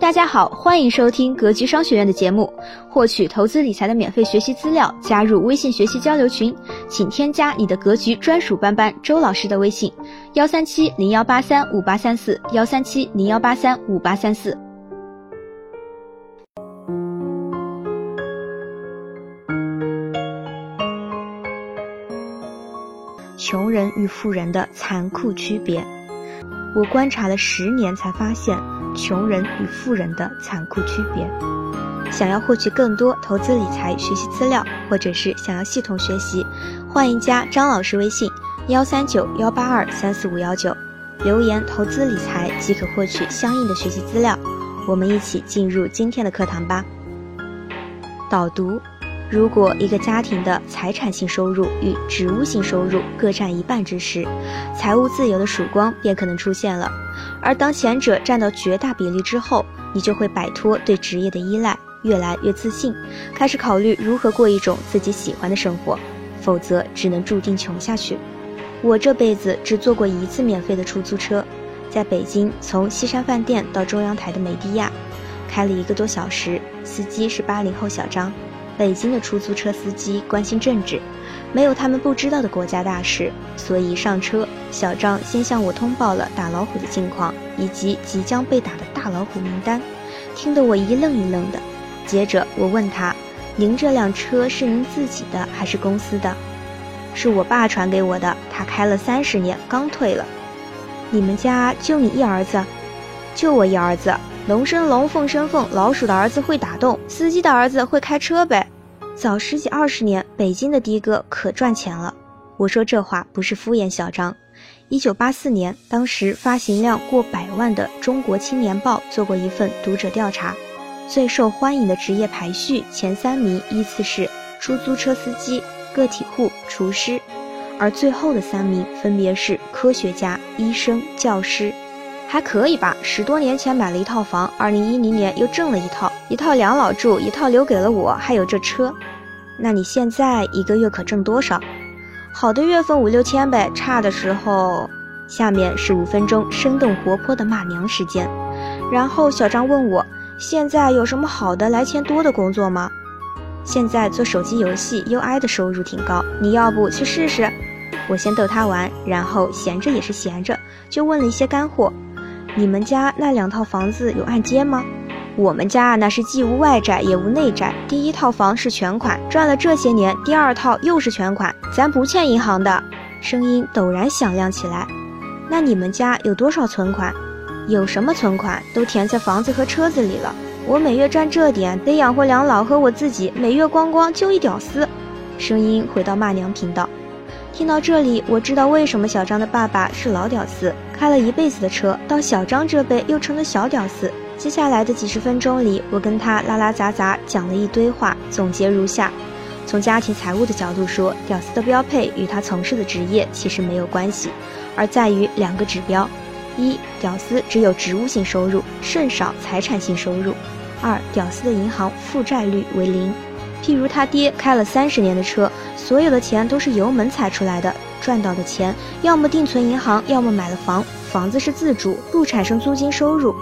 大家好，欢迎收听格局商学院的节目。获取投资理财的免费学习资料，加入微信学习交流群，请添加你的格局专属班班周老师的微信：幺三七零幺八三五八三四，幺三七零幺八三五八三四。穷人与富人的残酷区别，我观察了十年才发现穷人与富人的残酷区别。想要获取更多投资理财学习资料，或者是想要系统学习，欢迎加张老师微信：幺三九幺八二三四五幺九，留言“投资理财”即可获取相应的学习资料。我们一起进入今天的课堂吧。导读。如果一个家庭的财产性收入与职务性收入各占一半之时，财务自由的曙光便可能出现了。而当前者占到绝大比例之后，你就会摆脱对职业的依赖，越来越自信，开始考虑如何过一种自己喜欢的生活，否则只能注定穷下去。我这辈子只坐过一次免费的出租车，在北京从西山饭店到中央台的美的亚，开了一个多小时，司机是八零后小张。北京的出租车司机关心政治，没有他们不知道的国家大事，所以上车，小张先向我通报了打老虎的近况以及即将被打的大老虎名单，听得我一愣一愣的。接着我问他：“您这辆车是您自己的还是公司的？”“是我爸传给我的，他开了三十年，刚退了。”“你们家就你一儿子？”“就我一儿子。”龙生龙，凤生凤，老鼠的儿子会打洞，司机的儿子会开车呗。早十几二十年，北京的的哥可赚钱了。我说这话不是敷衍小张。一九八四年，当时发行量过百万的《中国青年报》做过一份读者调查，最受欢迎的职业排序前三名依次是出租车司机、个体户、厨师，而最后的三名分别是科学家、医生、教师。还可以吧，十多年前买了一套房，二零一零年又挣了一套，一套两老住，一套留给了我，还有这车。那你现在一个月可挣多少？好的月份五六千呗，差的时候。下面是五分钟生动活泼的骂娘时间。然后小张问我，现在有什么好的来钱多的工作吗？现在做手机游戏 UI 的收入挺高，你要不去试试？我先逗他玩，然后闲着也是闲着，就问了一些干货。你们家那两套房子有按揭吗？我们家那是既无外债也无内债，第一套房是全款，赚了这些年，第二套又是全款，咱不欠银行的。声音陡然响亮起来。那你们家有多少存款？有什么存款都填在房子和车子里了。我每月赚这点，得养活两老和我自己，每月光光就一屌丝。声音回到骂娘频道。听到这里，我知道为什么小张的爸爸是老屌丝，开了一辈子的车，到小张这辈又成了小屌丝。接下来的几十分钟里，我跟他拉拉杂杂讲了一堆话，总结如下：从家庭财务的角度说，屌丝的标配与他从事的职业其实没有关系，而在于两个指标：一，屌丝只有职务性收入，甚少财产性收入；二，屌丝的银行负债率为零。譬如他爹开了三十年的车，所有的钱都是油门踩出来的，赚到的钱要么定存银行，要么买了房，房子是自住，不产生租金收入。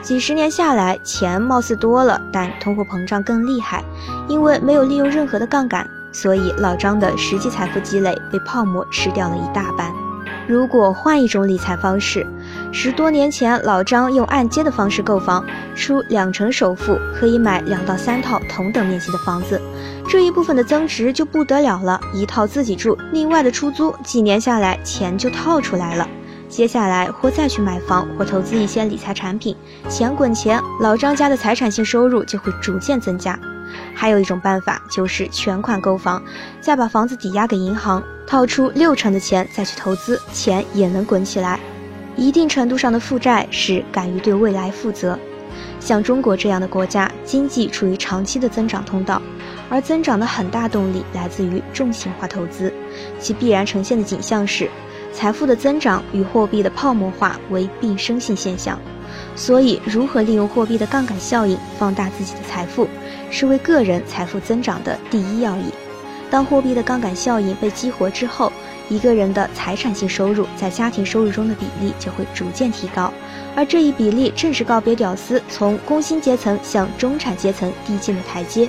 几十年下来，钱貌似多了，但通货膨胀更厉害，因为没有利用任何的杠杆，所以老张的实际财富积累被泡沫吃掉了一大半。如果换一种理财方式，十多年前老张用按揭的方式购房，出两成首付可以买两到三套同等面积的房子，这一部分的增值就不得了了。一套自己住，另外的出租，几年下来钱就套出来了。接下来或再去买房，或投资一些理财产品，钱滚钱，老张家的财产性收入就会逐渐增加。还有一种办法就是全款购房，再把房子抵押给银行。掏出六成的钱再去投资，钱也能滚起来。一定程度上的负债是敢于对未来负责。像中国这样的国家，经济处于长期的增长通道，而增长的很大动力来自于重型化投资，其必然呈现的景象是，财富的增长与货币的泡沫化为并生性现象。所以，如何利用货币的杠杆效应放大自己的财富，是为个人财富增长的第一要义。当货币的杠杆效应被激活之后，一个人的财产性收入在家庭收入中的比例就会逐渐提高，而这一比例正是告别屌丝，从工薪阶层向中产阶层递进的台阶。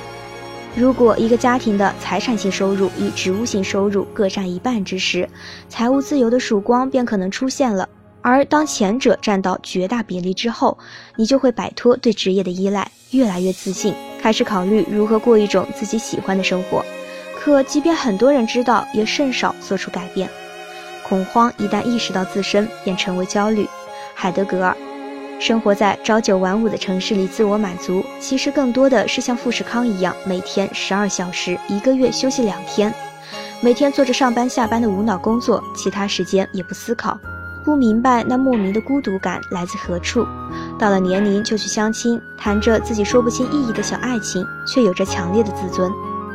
如果一个家庭的财产性收入与职务性收入各占一半之时，财务自由的曙光便可能出现了。而当前者占到绝大比例之后，你就会摆脱对职业的依赖，越来越自信，开始考虑如何过一种自己喜欢的生活。可即便很多人知道，也甚少做出改变。恐慌一旦意识到自身，便成为焦虑。海德格尔，生活在朝九晚五的城市里，自我满足，其实更多的是像富士康一样，每天十二小时，一个月休息两天，每天做着上班下班的无脑工作，其他时间也不思考。不明白那莫名的孤独感来自何处，到了年龄就去相亲，谈着自己说不清意义的小爱情，却有着强烈的自尊，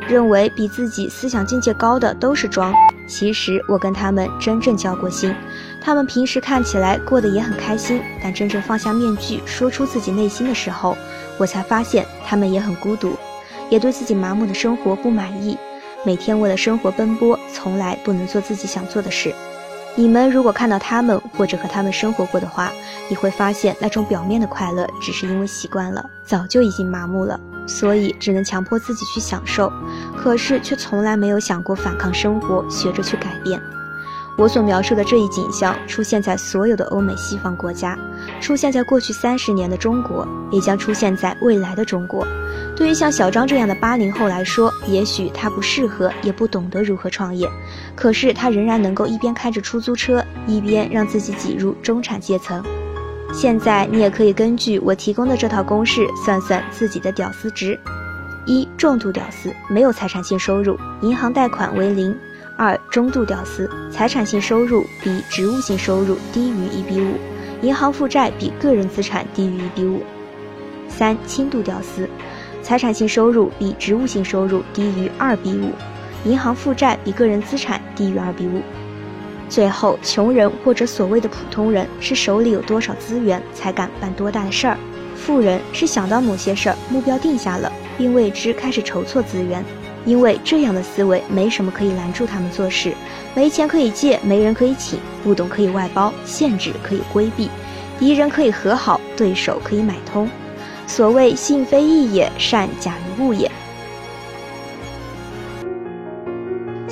认为比自己思想境界高的都是装。其实我跟他们真正交过心，他们平时看起来过得也很开心，但真正放下面具说出自己内心的时候，我才发现他们也很孤独，也对自己麻木的生活不满意，每天为了生活奔波，从来不能做自己想做的事。你们如果看到他们或者和他们生活过的话，你会发现那种表面的快乐只是因为习惯了，早就已经麻木了，所以只能强迫自己去享受，可是却从来没有想过反抗生活，学着去改变。我所描述的这一景象出现在所有的欧美西方国家，出现在过去三十年的中国，也将出现在未来的中国。对于像小张这样的八零后来说，也许他不适合，也不懂得如何创业，可是他仍然能够一边开着出租车，一边让自己挤入中产阶层。现在你也可以根据我提供的这套公式算算自己的屌丝值：一、重度屌丝，没有财产性收入，银行贷款为零。二中度屌丝，财产性收入比职务性收入低于一比五，银行负债比个人资产低于一比五。三轻度屌丝，财产性收入比职务性收入低于二比五，银行负债比个人资产低于二比五。最后，穷人或者所谓的普通人是手里有多少资源才敢办多大的事儿，富人是想到某些事儿，目标定下了，并为之开始筹措资源。因为这样的思维，没什么可以拦住他们做事，没钱可以借，没人可以请，不懂可以外包，限制可以规避，敌人可以和好，对手可以买通。所谓信非异也，善假于物也。